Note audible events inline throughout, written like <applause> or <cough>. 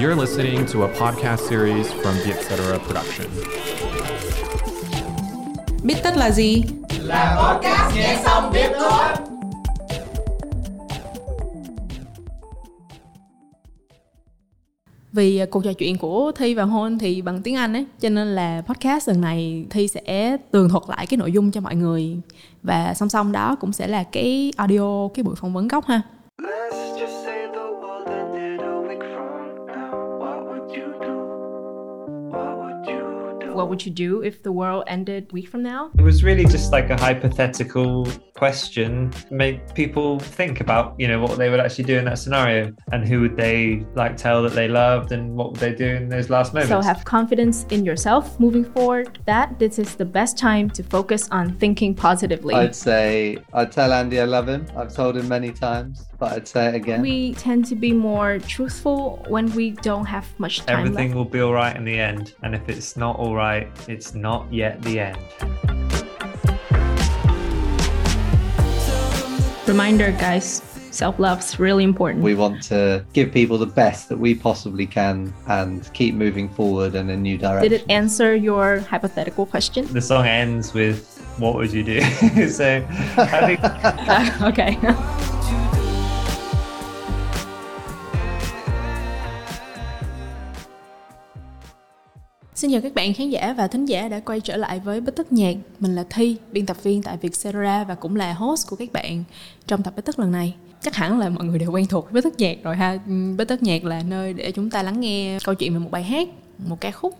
You're listening to a podcast series from the Etc. production. Biết tất là gì? Là podcast nghe xong biết thôi. Vì à, cuộc trò chuyện của Thi và Hôn thì bằng tiếng Anh ấy, cho nên là podcast lần này Thi sẽ tường thuật lại cái nội dung cho mọi người và song song đó cũng sẽ là cái audio cái buổi phỏng vấn gốc ha. Would you do if the world ended a week from now? It was really just like a hypothetical question, make people think about, you know, what they would actually do in that scenario and who would they like tell that they loved and what would they do in those last moments. So have confidence in yourself moving forward. That this is the best time to focus on thinking positively. I'd say I'd tell Andy I love him. I've told him many times, but I'd say it again. we tend to be more truthful when we don't have much time Everything left. will be all right in the end. And if it's not all right, it's not yet the end. Reminder, guys, self-love is really important. we want to give people the best that we possibly can and keep moving forward in a new direction. Did it answer your hypothetical question? The song ends with, What would you do? <laughs> so I think <laughs> okay. <laughs> Xin chào các bạn khán giả và thính giả đã quay trở lại với Bích Tất Nhạc. Mình là Thi, biên tập viên tại Vietcetera và cũng là host của các bạn trong tập Bích Tất lần này. Chắc hẳn là mọi người đều quen thuộc với Bích Tất Nhạc rồi ha. Bích Tất Nhạc là nơi để chúng ta lắng nghe câu chuyện về một bài hát, một ca khúc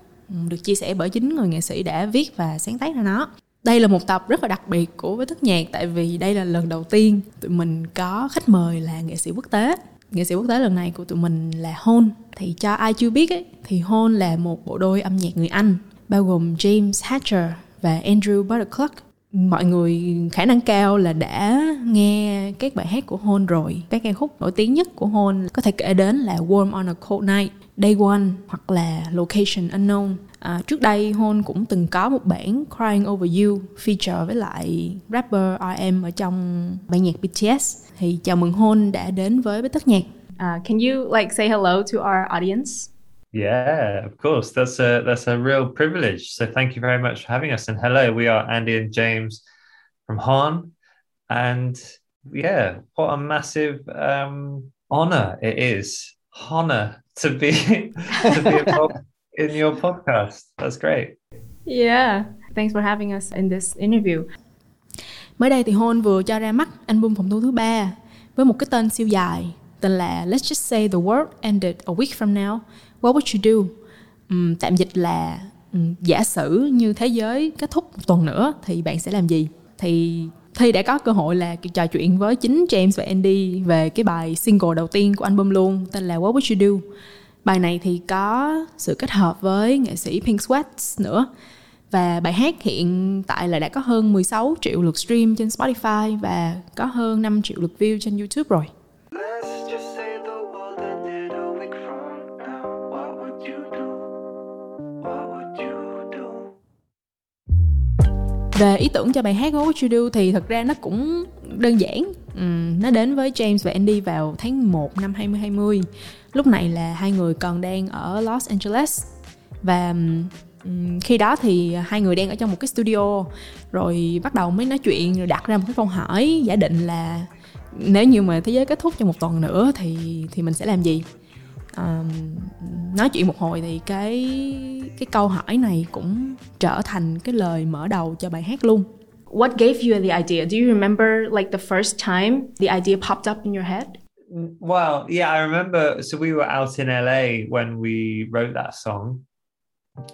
được chia sẻ bởi chính người nghệ sĩ đã viết và sáng tác ra nó. Đây là một tập rất là đặc biệt của Bích Tất Nhạc tại vì đây là lần đầu tiên tụi mình có khách mời là nghệ sĩ quốc tế nghệ sĩ quốc tế lần này của tụi mình là Hôn thì cho ai chưa biết ấy, thì Hôn là một bộ đôi âm nhạc người Anh bao gồm James Hatcher và Andrew Butterclock mọi người khả năng cao là đã nghe các bài hát của Hôn rồi. Các ca khúc nổi tiếng nhất của Hôn có thể kể đến là Warm on a Cold Night Day One hoặc là Location Unknown. À, trước đây Hôn cũng từng có một bản Crying Over You feature với lại rapper RM ở trong ban nhạc BTS thì chào mừng Hôn đã đến với Bích Tất Nhạc Uh, can you like say hello to our audience? Yeah, of course. That's a that's a real privilege. So thank you very much for having us. And hello, we are Andy and James from Hon. And yeah, what a massive um, honor it is, honor to be <laughs> to be involved in your podcast. That's great. Yeah. Thanks for having us in this interview. Mới đây thì Hôn vừa cho ra mắt album phòng thu thứ ba với một cái tên siêu dài tên là Let's Just Say the World Ended a Week From Now What Would You Do? um, tạm dịch là um, giả sử như thế giới kết thúc một tuần nữa thì bạn sẽ làm gì? Thì Thi đã có cơ hội là trò chuyện với chính James và Andy về cái bài single đầu tiên của album luôn tên là What Would You Do? Bài này thì có sự kết hợp với nghệ sĩ Pink Sweats nữa và bài hát hiện tại là đã có hơn 16 triệu lượt stream trên Spotify và có hơn 5 triệu lượt view trên YouTube rồi. Về ý tưởng cho bài hát What Would You Do thì thật ra nó cũng đơn giản. Ừm, nó đến với James và Andy vào tháng 1 năm 2020. Lúc này là hai người còn đang ở Los Angeles và ừm, khi đó thì hai người đang ở trong một cái studio rồi bắt đầu mới nói chuyện rồi đặt ra một cái câu hỏi giả định là nếu như mà thế giới kết thúc trong một tuần nữa thì thì mình sẽ làm gì Ờm, nói chuyện một hồi thì cái cái câu hỏi này cũng trở thành cái lời mở đầu cho bài hát luôn What gave you the idea? Do you remember like the first time the idea popped up in your head? Well, yeah, I remember. So we were out in LA when we wrote that song.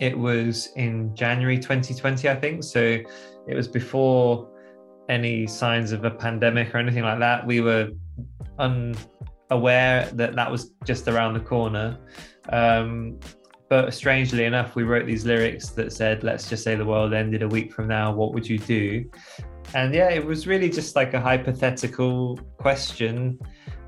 It was in January 2020, I think. So it was before any signs of a pandemic or anything like that. We were unaware that that was just around the corner. Um, but strangely enough, we wrote these lyrics that said, let's just say the world ended a week from now, what would you do? And yeah, it was really just like a hypothetical question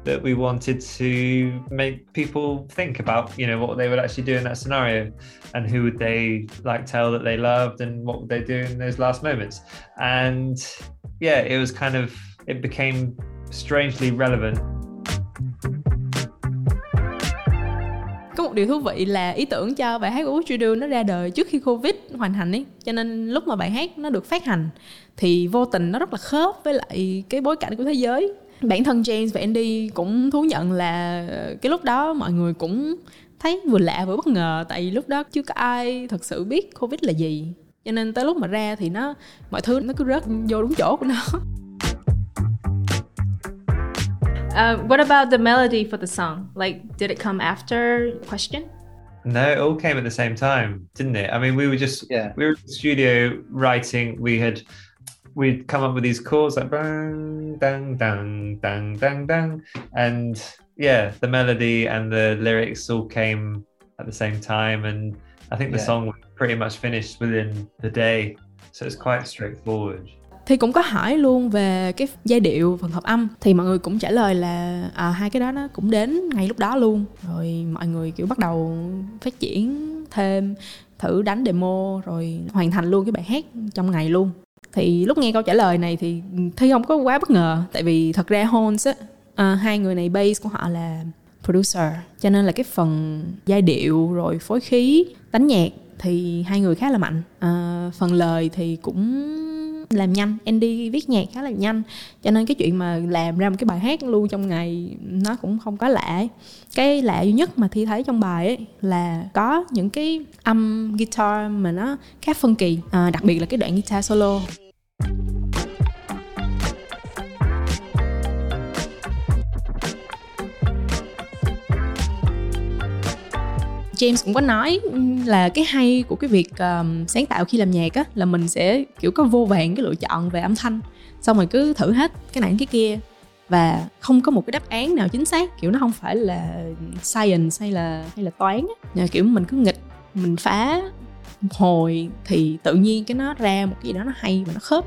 that we wanted to make people think about, you know, what they would actually do in that scenario and who would they like tell that they loved and what would they do in those last moments. And yeah, it was kind of, it became strangely relevant có một điều thú vị là ý tưởng cho bài hát của Studio nó ra đời trước khi Covid hoàn thành ấy cho nên lúc mà bài hát nó được phát hành thì vô tình nó rất là khớp với lại cái bối cảnh của thế giới bản thân James và Andy cũng thú nhận là cái lúc đó mọi người cũng thấy vừa lạ vừa bất ngờ tại vì lúc đó chưa có ai thật sự biết Covid là gì cho nên tới lúc mà ra thì nó mọi thứ nó cứ rớt vô đúng chỗ của nó <laughs> Uh, what about the melody for the song? Like, did it come after question? No, it all came at the same time, didn't it? I mean, we were just Yeah. we were in the studio writing. We had we'd come up with these chords like bang, dang, dang, dang, dang, dang, and yeah, the melody and the lyrics all came at the same time. And I think the Yeah. song was pretty much finished within the day, so it's quite straightforward. thì cũng có hỏi luôn về cái giai điệu phần hợp âm thì mọi người cũng trả lời là à, hai cái đó nó cũng đến ngay lúc đó luôn rồi mọi người kiểu bắt đầu phát triển thêm thử đánh demo rồi hoàn thành luôn cái bài hát trong ngày luôn thì lúc nghe câu trả lời này thì thi không có quá bất ngờ tại vì thật ra Holmes á à, hai người này base của họ là producer cho nên là cái phần giai điệu rồi phối khí đánh nhạc thì hai người khá là mạnh. À, phần lời thì cũng làm nhanh. Em đi viết nhạc khá là nhanh cho nên cái chuyện mà làm ra một cái bài hát luôn trong ngày nó cũng không có lạ. Cái lạ duy nhất mà thi thấy trong bài ấy là có những cái âm guitar mà nó khá phân kỳ à, đặc biệt là cái đoạn guitar solo. James cũng có nói là cái hay của cái việc um, sáng tạo khi làm nhạc á là mình sẽ kiểu có vô vàn cái lựa chọn về âm thanh xong rồi cứ thử hết cái này cái kia và không có một cái đáp án nào chính xác kiểu nó không phải là science hay là hay là toán á kiểu mình cứ nghịch mình phá hồi thì tự nhiên cái nó ra một cái gì đó nó hay và nó khớp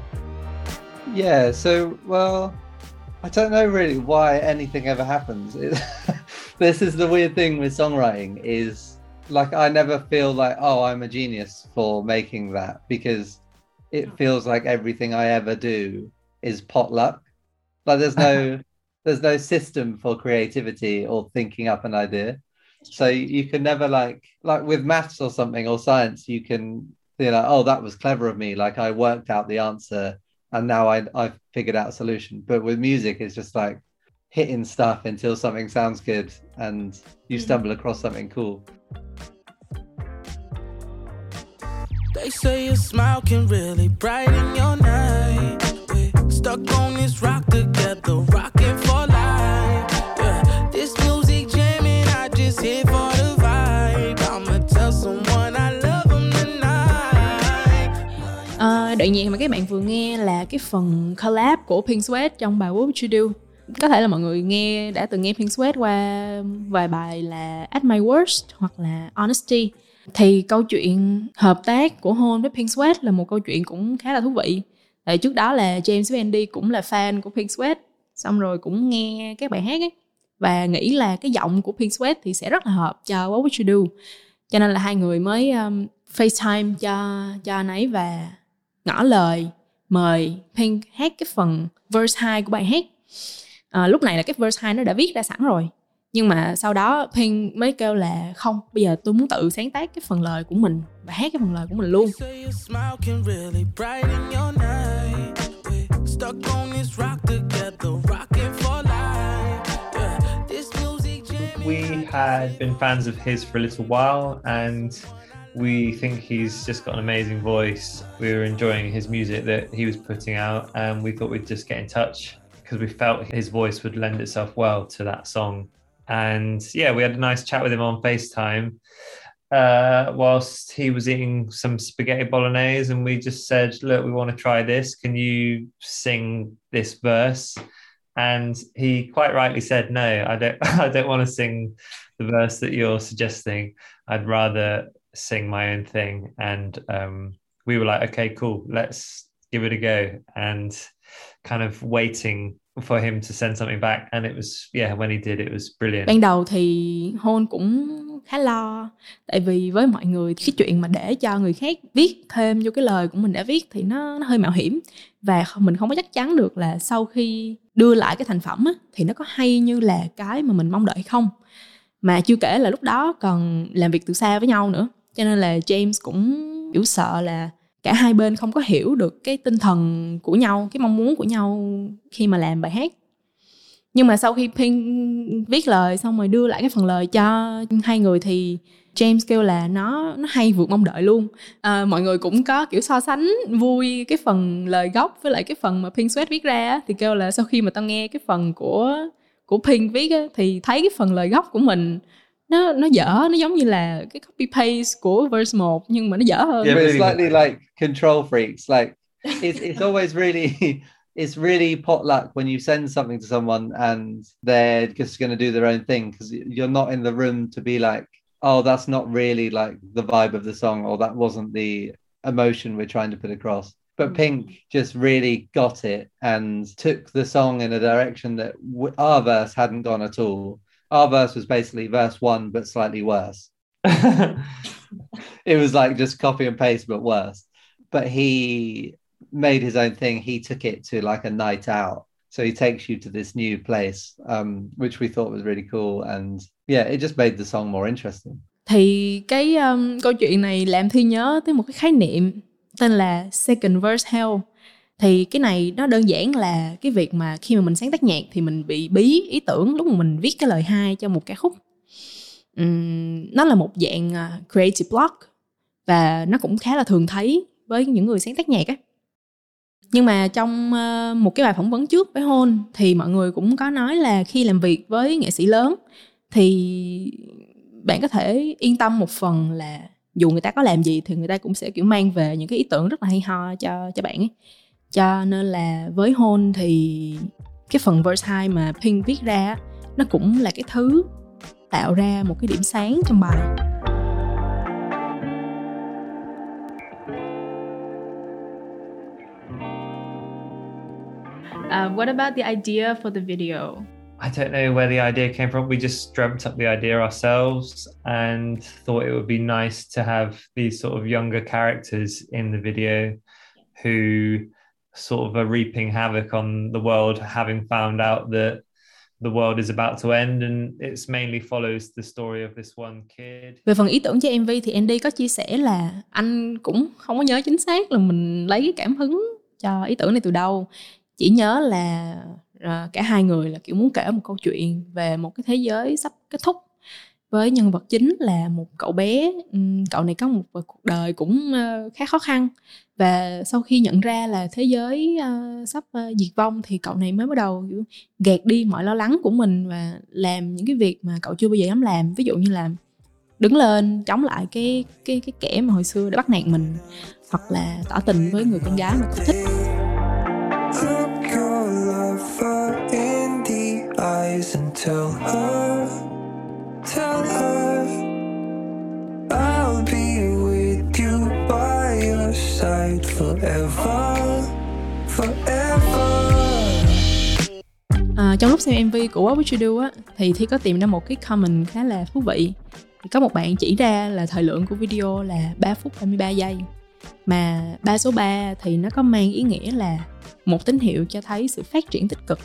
Yeah, so well, I don't know really why anything ever happens. It, <laughs> this is the weird thing with songwriting is like I never feel like oh I'm a genius for making that because it mm. feels like everything I ever do is potluck. Like there's no <laughs> there's no system for creativity or thinking up an idea. So you can never like like with maths or something or science you can you know oh that was clever of me like I worked out the answer and now I I've figured out a solution. But with music, it's just like hitting stuff until something sounds good and you stumble across something cool. They say a smile can really brighten your night. We're stuck on this rock together, rocking for life. Yeah, this music jamming, I just here for the vibe. I'ma tell someone I love them tonight. Ờ, đoạn nhạc mà các bạn vừa nghe là cái phần collab của Pink Sweat trong bài What Would You Do có thể là mọi người nghe đã từng nghe Pink Sweat qua vài bài là At My Worst hoặc là Honesty. Thì câu chuyện hợp tác của Hôn với Pink Sweat là một câu chuyện cũng khá là thú vị. Tại trước đó là James với Andy cũng là fan của Pink Sweat xong rồi cũng nghe các bài hát ấy. Và nghĩ là cái giọng của Pink Sweat thì sẽ rất là hợp cho What Would You Do. Cho nên là hai người mới um, FaceTime cho cho anh ấy và ngỏ lời mời Pink hát cái phần verse 2 của bài hát à, lúc này là cái verse 2 nó đã viết ra sẵn rồi nhưng mà sau đó Pink mới kêu là không bây giờ tôi muốn tự sáng tác cái phần lời của mình và hát cái phần lời của mình luôn Say a smile can really brighten your night. We're stuck on this rock together, rocking for life. Yeah, this music jamming. we had been fans of his for a little while and we think he's just got an amazing voice we were enjoying his music that he was putting out and we thought we'd just get in touch because we felt his voice would lend itself well to that song. And yeah we had a nice chat with him on facetime uh, whilst he was eating some spaghetti bolognese and we just said look we want to try this. Can you sing this verse? And he quite rightly said no i don't <laughs> i don't want to sing the verse that you're suggesting. I'd rather sing my own thing. And um, we were like okay cool. Let's give it a go. And kind of waiting for him to send something back. And it was yeah when he did it was brilliant. Ban đầu thì hôn cũng khá lo tại vì với mọi người cái chuyện mà để cho người khác viết thêm vô cái lời của mình đã viết thì nó, nó hơi mạo hiểm. Và mình không có chắc chắn được là sau khi đưa lại cái thành phẩm á, thì nó có hay như là cái mà mình mong đợi không. Mà chưa kể là lúc đó còn làm việc từ xa với nhau nữa. Cho nên là James cũng kiểu sợ là cả hai bên không có hiểu được cái tinh thần của nhau cái mong muốn của nhau khi mà làm bài hát. Nhưng mà sau khi Pink viết lời xong rồi đưa lại cái phần lời cho hai người thì James kêu là nó nó hay vượt mong đợi luôn. À, mọi người cũng có kiểu so sánh vui cái phần lời gốc với lại cái phần mà Pink Sweat viết ra á, thì kêu là sau khi mà tao nghe cái phần của của Pink viết á, thì thấy cái phần lời gốc của mình nó nó dở nó giống như là cái copy paste của verse 1 nhưng mà nó dở hơn Yeah, but it's slightly like control freaks. Like it's it's always really <laughs> it's really potluck when you send something to someone and they're just going to do their own thing because you're not in the room to be like, oh, that's not really like the vibe of the song, or that wasn't the emotion we're trying to put across. But mm. Pink just really got it and took the song in a direction that w- our verse hadn't gone at all. Our verse was basically verse one, but slightly worse. It was like just copy and paste but worse. But he made his own thing. He took it to like a night out. So he takes you to this new place um, which we thought was really cool. And yeah it just made the song more interesting. Thì cái um, câu chuyện này làm thi nhớ tới một cái khái niệm tên là second verse hell thì cái này nó đơn giản là cái việc mà khi mà mình sáng tác nhạc thì mình bị bí ý tưởng lúc mà mình viết cái lời hai cho một ca khúc. Uhm, nó là một dạng à, creative block và nó cũng khá là thường thấy với những người sáng tác nhạc á. Nhưng mà trong ờ, một cái bài phỏng vấn trước với hôn thì mọi người cũng có nói là khi làm việc với nghệ sĩ lớn thì bạn có thể yên tâm một phần là dù người ta có làm gì thì người ta cũng sẽ kiểu mang về những cái ý tưởng rất là hay ho cho cho bạn ấy. Cho nên là với hôn thì cái phần verse 2 mà Pink viết ra nó cũng là cái thứ tạo ra một cái điểm sáng trong bài Uh, what about the idea for the video? I don't know where the idea came from. We just dreamt up the idea ourselves and thought it would be nice to have these sort of younger characters in the video who sort of are reaping havoc on the world, having found out that the world is about to end. And it's mainly follows the story of this one kid. về phần ý tưởng cho MV thì Andy có chia sẻ là anh cũng không có nhớ chính xác là mình lấy cái cảm hứng cho ý tưởng này từ đâu chỉ nhớ là à, cả hai người là kiểu muốn kể một câu chuyện về một cái thế giới sắp kết thúc với nhân vật chính là một cậu bé cậu này có một cuộc đời cũng ờ, khá khó khăn. Và sau khi nhận ra là thế giới ờ, sắp ờ, diệt vong thì cậu này mới bắt đầu gạt đi mọi lo lắng của mình và làm những cái việc mà cậu chưa bao giờ dám làm. Ví dụ như là đứng lên chống lại cái cái cái kẻ mà hồi xưa đã bắt nạt mình hoặc là tỏ tình với người con gái mà cậu thích. Look your lover in the eyes and tell her, tell her, I'll be with you by your side forever, forever. À, trong lúc xem MV của What Would You Do á thì Thi có tìm ra một cái comment khá là thú vị. Thì có một bạn chỉ ra là thời lượng của video là 3 phút 33 giây. Mà ba số 3 thì nó có mang ý nghĩa là một tín hiệu cho thấy sự phát triển tích cực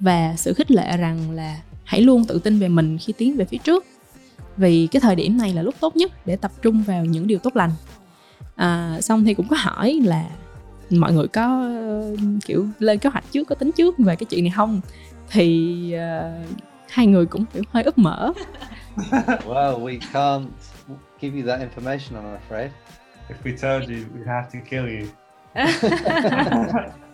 và sự khích lệ rằng là hãy luôn tự tin về mình khi tiến về phía trước. Vì cái thời điểm này là lúc tốt nhất để tập trung vào những điều tốt lành. À, xong thì cũng có hỏi là mọi người có kiểu lên kế hoạch trước có tính trước về cái chuyện này không thì ờ, hai người cũng kiểu hơi úp mở <laughs> well we can't give you that information i'm afraid If we told you, we'd have to kill you. <laughs>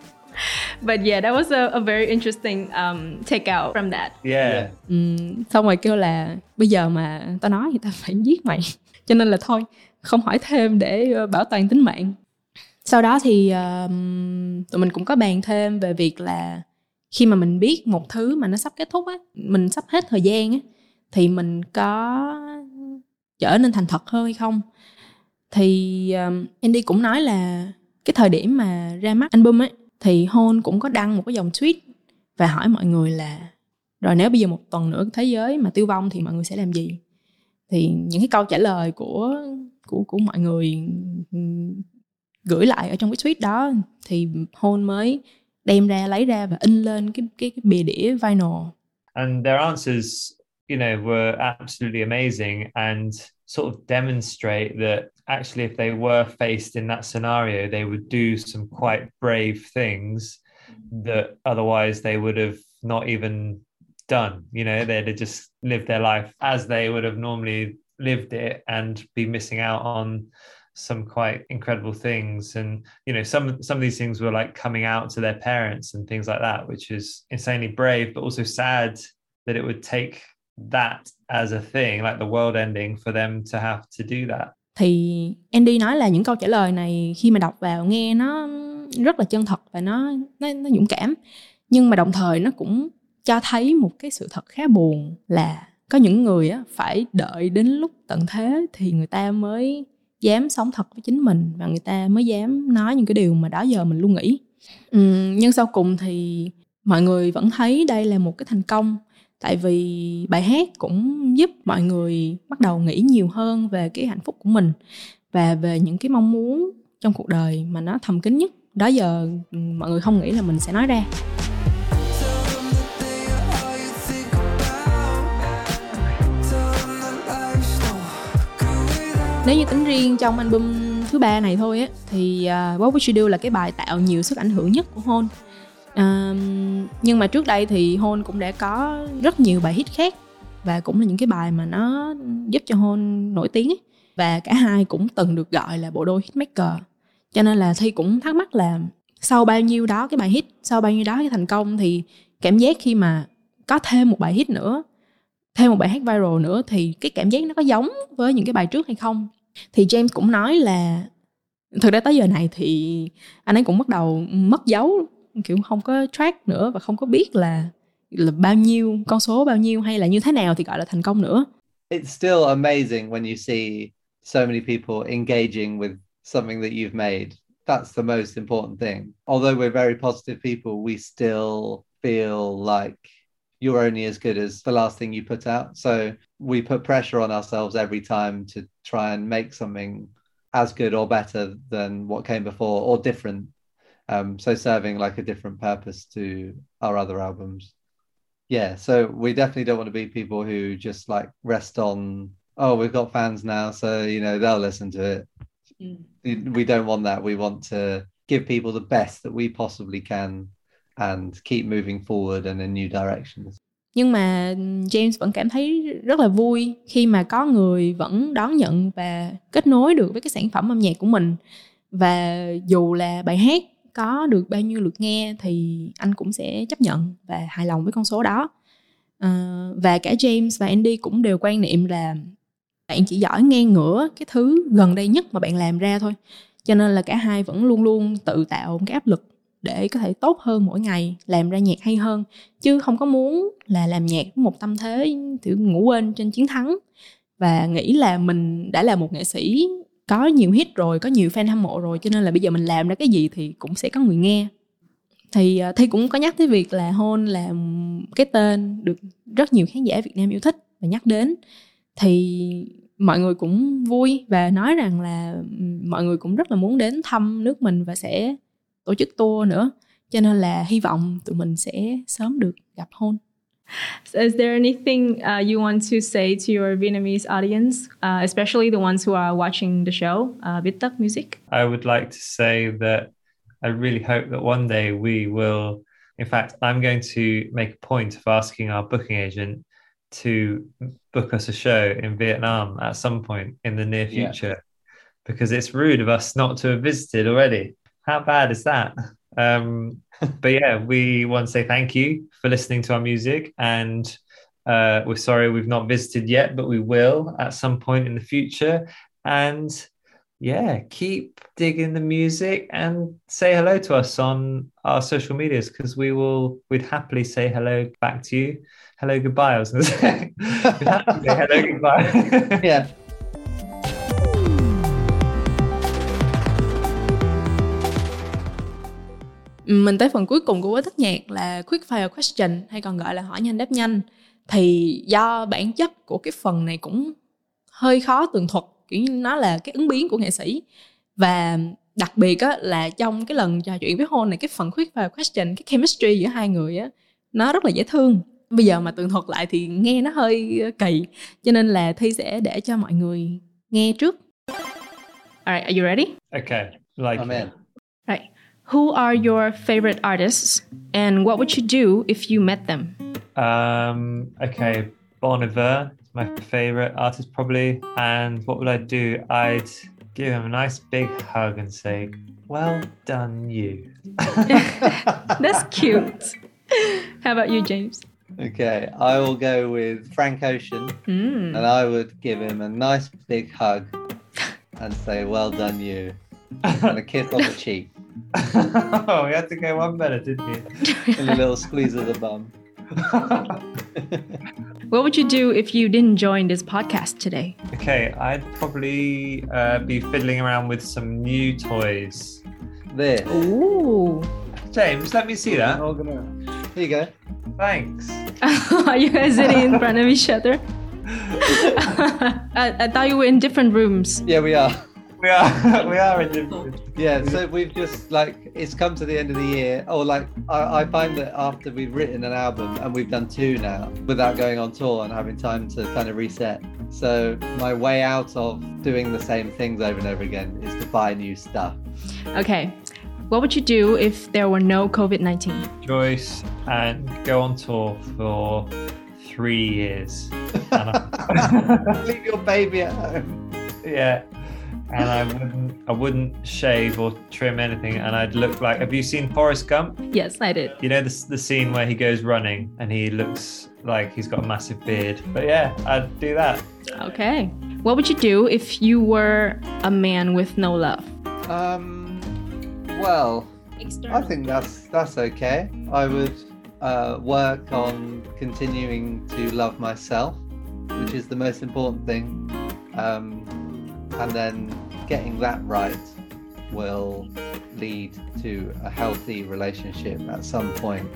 But yeah, that was a, a very interesting um, takeout from that. Yeah. Yeah. Ừm, xong rồi kêu là bây giờ mà tao nói thì tao phải giết mày <laughs> cho nên là thôi không hỏi thêm để ờ, bảo toàn tính mạng sau đó thì ờm, tụi mình cũng có bàn thêm về việc là khi mà mình biết một thứ mà nó sắp kết thúc á mình sắp hết thời gian á thì mình có trở nên thành thật hơn hay không thì um, Andy cũng nói là cái thời điểm mà ra mắt album ấy thì Hôn cũng có đăng một cái dòng tweet và hỏi mọi người là rồi nếu bây giờ một tuần nữa thế giới mà tiêu vong thì mọi người sẽ làm gì? Thì những cái câu trả lời của của của mọi người gửi lại ở trong cái tweet đó thì Hôn mới đem ra lấy ra và in lên cái cái, cái bìa đĩa vinyl. And their answers you know, were absolutely amazing and sort of demonstrate that actually, if they were faced in that scenario, they would do some quite brave things mm-hmm. that otherwise they would have not even done. You know, they'd have just lived their life as they would have normally lived it and be missing out on some quite incredible things and you know some some of these things were like coming out to their parents and things like that which is insanely brave but also sad that it would take that as a thing like the world ending for them to have to do that. Thì Andy nói là những câu trả lời này khi mà đọc vào nghe nó rất là chân thật và nó nó, nó dũng cảm. Nhưng mà đồng thời nó cũng cho thấy một cái sự thật khá buồn là có những người á phải đợi đến lúc tận thế thì người ta mới dám sống thật với chính mình và người ta mới dám nói những cái điều mà đó giờ mình luôn nghĩ. Ừ, nhưng sau cùng thì mọi người vẫn thấy đây là một cái thành công tại vì bài hát cũng giúp mọi người bắt đầu nghĩ nhiều hơn về cái hạnh phúc của mình và về những cái mong muốn trong cuộc đời mà nó thầm kín nhất. Đó giờ ừ, mọi người không nghĩ là mình sẽ nói ra. Nếu như tính riêng trong album thứ ba này thôi á thì uh, What Would You Do là cái bài tạo nhiều sức ảnh hưởng nhất của Hôn uh, nhưng mà trước đây thì Hôn cũng đã có rất nhiều bài hit khác và cũng là những cái bài mà nó giúp cho Hôn nổi tiếng ấy. và cả hai cũng từng được gọi là bộ đôi hitmaker cho nên là thi cũng thắc mắc là sau bao nhiêu đó cái bài hit sau bao nhiêu đó cái thành công thì cảm giác khi mà có thêm một bài hit nữa thêm một bài hát viral nữa thì cái cảm giác nó có giống với những cái bài trước hay không thì James cũng nói là thực ra tới giờ này thì anh ấy cũng bắt đầu mất dấu kiểu không có track nữa và không có biết là là bao nhiêu con số bao nhiêu hay là như thế nào thì gọi là thành công nữa It's still amazing when you see so many people engaging with something that you've made. That's the most important thing. Although we're very positive people, we still feel like you're only as good as the last thing you put out. So we put pressure on ourselves every time to try and make something as good or better than what came before or different. Um, so serving like a different purpose to our other albums. Yeah, so we definitely don't want to be people who just like rest on, oh, we've got fans now, so you know they'll listen to it. Mm. We don't want that. We want to give people the best that we possibly can and keep moving forward and in new directions. Nhưng mà James vẫn cảm thấy rất là vui khi mà có người vẫn đón nhận và kết nối được với cái sản phẩm âm nhạc của mình. Và dù là bài hát có được bao nhiêu lượt nghe thì anh cũng sẽ chấp nhận và hài lòng với con số đó. uh, và cả James và Andy cũng đều quan niệm là bạn chỉ giỏi nghe ngửa cái thứ gần đây nhất mà bạn làm ra thôi. Cho nên là cả hai vẫn luôn luôn tự tạo một cái áp lực để có thể tốt hơn mỗi ngày làm ra nhạc hay hơn chứ không có muốn là làm nhạc với một tâm thế kiểu ngủ quên trên chiến thắng và nghĩ là mình đã là một nghệ sĩ có nhiều hit rồi, có nhiều fan hâm mộ rồi, cho nên là bây giờ mình làm ra cái gì thì cũng sẽ có người nghe. Thì à, thi cũng có nhắc tới việc là hôn là cái tên được rất nhiều khán giả việt nam yêu thích và nhắc đến. Thì mọi người cũng vui và nói rằng là mọi người cũng rất là muốn đến thăm nước mình và sẽ tổ chức tour nữa. Cho nên là hy vọng tụi mình sẽ sớm được gặp hôn. So is there anything uh, you want to say to your Vietnamese audience, uh, especially the ones who are watching the show, uh, Viet Tắc Music? I would like to say that I really hope that one day we will. In fact, I'm going to make a point of asking our booking agent to book us a show in Vietnam at some point in the near future, yeah. because it's rude of us not to have visited already. How bad is that? Um, <laughs> but yeah, we want to say thank you for listening to our music. And uh, we're sorry we've not visited yet, but we will at some point in the future. And yeah, keep digging the music and say hello to us on our social medias because we will, we'd happily say hello back to you. Hello, goodbye. I was to say, hello, goodbye. <laughs> yeah. Mình tới phần cuối cùng của với thất nhạc là quick fire question hay còn gọi là hỏi nhanh đáp nhanh thì do bản chất của cái phần này cũng hơi khó tường thuật kiểu như nó là cái ứng biến của nghệ sĩ và đặc biệt á là trong cái lần trò chuyện với hôn này cái phần quick fire question cái chemistry giữa hai người á nó rất là dễ thương bây giờ mà tường thuật lại thì nghe nó hơi kỳ cho nên là thi sẽ để cho mọi người nghe trước Alright, are you ready? Okay, like I'm in. Right. Who are your favorite artists and what would you do if you met them? Um, okay, Bon Iver, is my favorite artist probably. And what would I do? I'd give him a nice big hug and say, "Well done, you." <laughs> That's cute. How about you, James? Okay, I will go with Frank Ocean, Hmm. and I would give him a nice big hug and say, "Well done, you," <laughs> and a kiss on the cheek oh, we had to go one better, didn't you? and a little squeeze of the bum. <laughs> What would you do if you didn't join this podcast today? okay, I'd probably uh, be fiddling around with some new toys. There. Ooh. James, let me see that. Here you go. Thanks. <laughs> Are you guys sitting in front of each other? <laughs> I, I thought you were in different rooms. Yeah, we are. We are <laughs> we are in different. Yeah, so we've just like it's come to the end of the year. Or like I, I find that after we've written an album and we've done two now without going on tour and having time to kind of reset. So my way out of doing the same things over and over again is to buy new stuff. Okay. What would you do if there were no COVID 19? Joyce and go on tour for three years. <laughs> And Leave your baby at home. yeah. And I wouldn't I wouldn't shave or trim anything and I'd look like have you seen Forrest Gump? Yes, I did. You know the, the scene where he goes running and he looks like he's got a massive beard. But yeah, I'd do that. Okay. What would you do if you were a man with no love? Um, well, I think that's that's okay. I would uh, work on continuing to love myself, which is the most important thing, um, and then getting that right will lead to a healthy relationship at some point.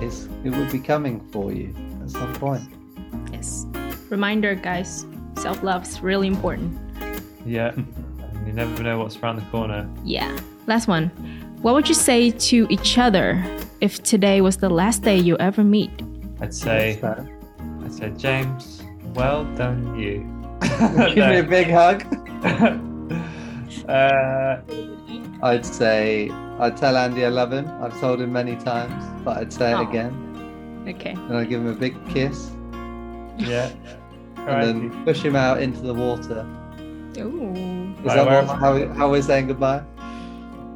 It's, it will be coming for you at some point. Yes. Reminder, guys self love is really important. Yeah. You never know what's around the corner. Yeah. Last one. What would you say to each other if today was the last day you ever meet? I'd say So, I said, James, well done you. <laughs> give me a big <laughs> hug. Uh, I'd say I'd tell Andy I love him. I've told him many times, but I'd say it again. Okay. And I'd give him a big kiss yeah. <laughs> and Alright. then push him out into the water. Ooh. Is Right, that where what, how, we- how we're saying goodbye?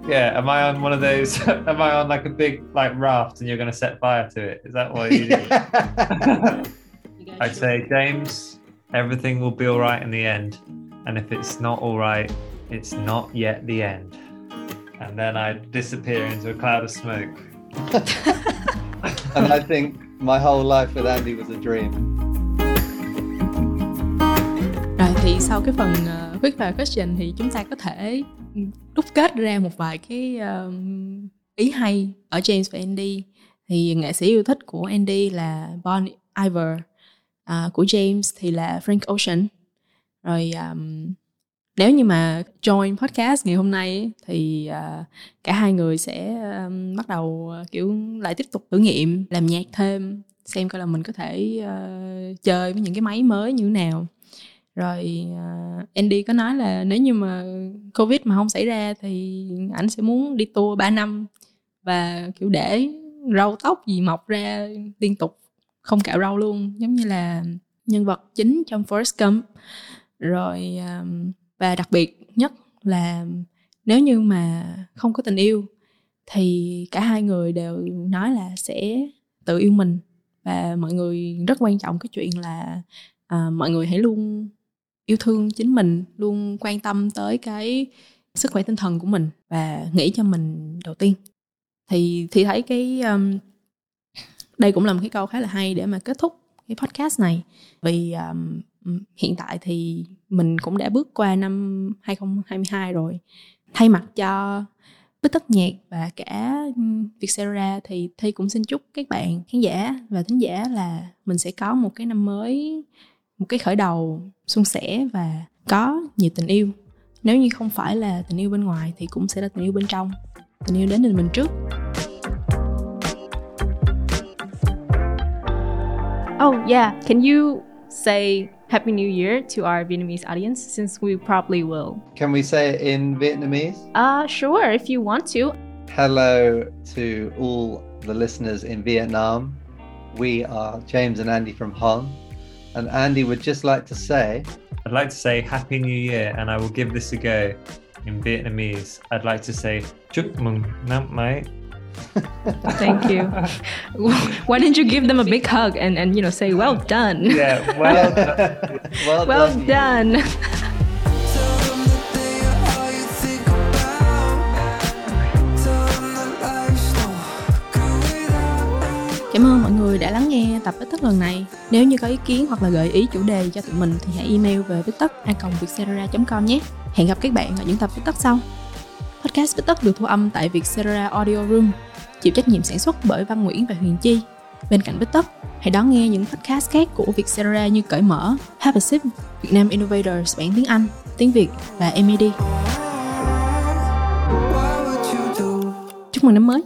Yeah, am I on one of those? <laughs> am I on like a big like raft and you're going to set fire to it? Is that what you do? <laughs> I'd say, James, everything will be all right in the end. And if it's not all right, it's not yet the end. And then I'd disappear into a cloud of smoke. and I think my whole life with Andy was a dream. Rồi thì sau cái phần uh, quick fire question thì chúng ta có thể đúc kết ra một vài cái um, ý hay ở James và Andy. Thì nghệ sĩ yêu thích của Andy là Bon Iver, à, của James thì là Frank Ocean. Rồi um, nếu như mà join podcast ngày hôm nay ấy, thì uh, cả hai người sẽ um, bắt đầu à, kiểu lại tiếp tục thử nghiệm làm nhạc thêm xem coi là mình có thể uh, chơi với những cái máy mới như thế nào. Rồi uh, Andy có nói là nếu như mà Covid mà không xảy ra thì ảnh sẽ muốn đi tour 3 năm và kiểu để râu tóc gì mọc ra liên tục không cạo râu luôn giống như là nhân vật chính trong Forrest Gump rồi và đặc biệt nhất là nếu như mà không có tình yêu thì cả hai người đều nói là sẽ tự yêu mình. Và mọi người rất quan trọng cái chuyện là à, mọi người hãy luôn yêu thương chính mình luôn quan tâm tới cái sức khỏe tinh thần của mình và nghĩ cho mình đầu tiên. Thì thì thấy cái um, đây cũng là một cái câu khá là hay để mà kết thúc cái podcast này. Vì um, hiện tại thì mình cũng đã bước qua năm 2022 rồi. Thay mặt cho bích tất nhạc và cả Vietcetera thì Thi cũng xin chúc các bạn khán giả và thính giả là mình sẽ có một cái năm mới một cái khởi đầu suôn sẻ và có nhiều tình yêu. Nếu như không phải là tình yêu bên ngoài thì cũng sẽ là tình yêu bên trong. Tình yêu đến từ mình trước. Oh yeah, can you say Happy New Year to our Vietnamese audience since we probably will? Can we say it in Vietnamese? Uh sure, if you want to. Hello to all the listeners in Vietnam. We are James and Andy from Hon. And Andy would just like to say, I'd like to say Happy New Year, and I will give this a go in Vietnamese. I'd like to say Chúc mừng năm mới. Thank you. <laughs> Why didn't you give them a big hug and, and you know say well done? Yeah, well, <laughs> done. well, Well done. <laughs> Cảm ơn mọi người đã lắng nghe tập Bích Tất lần này. Nếu như có ý kiến hoặc là gợi ý chủ đề cho tụi mình thì hãy email về bích tất com nhé. Hẹn gặp các bạn ở những tập Bích Tất sau. Podcast Bích Tất được thu âm tại Vietcetera Audio Room, chịu trách nhiệm sản xuất bởi Văn Nguyễn và Huyền Chi. Bên cạnh Bích Tất, hãy đón nghe những podcast khác của Vietcetera như Cởi Mở, Have a Sip, Việt Nam Innovators bản tiếng Anh, tiếng Việt và MED. Chúc mừng năm mới!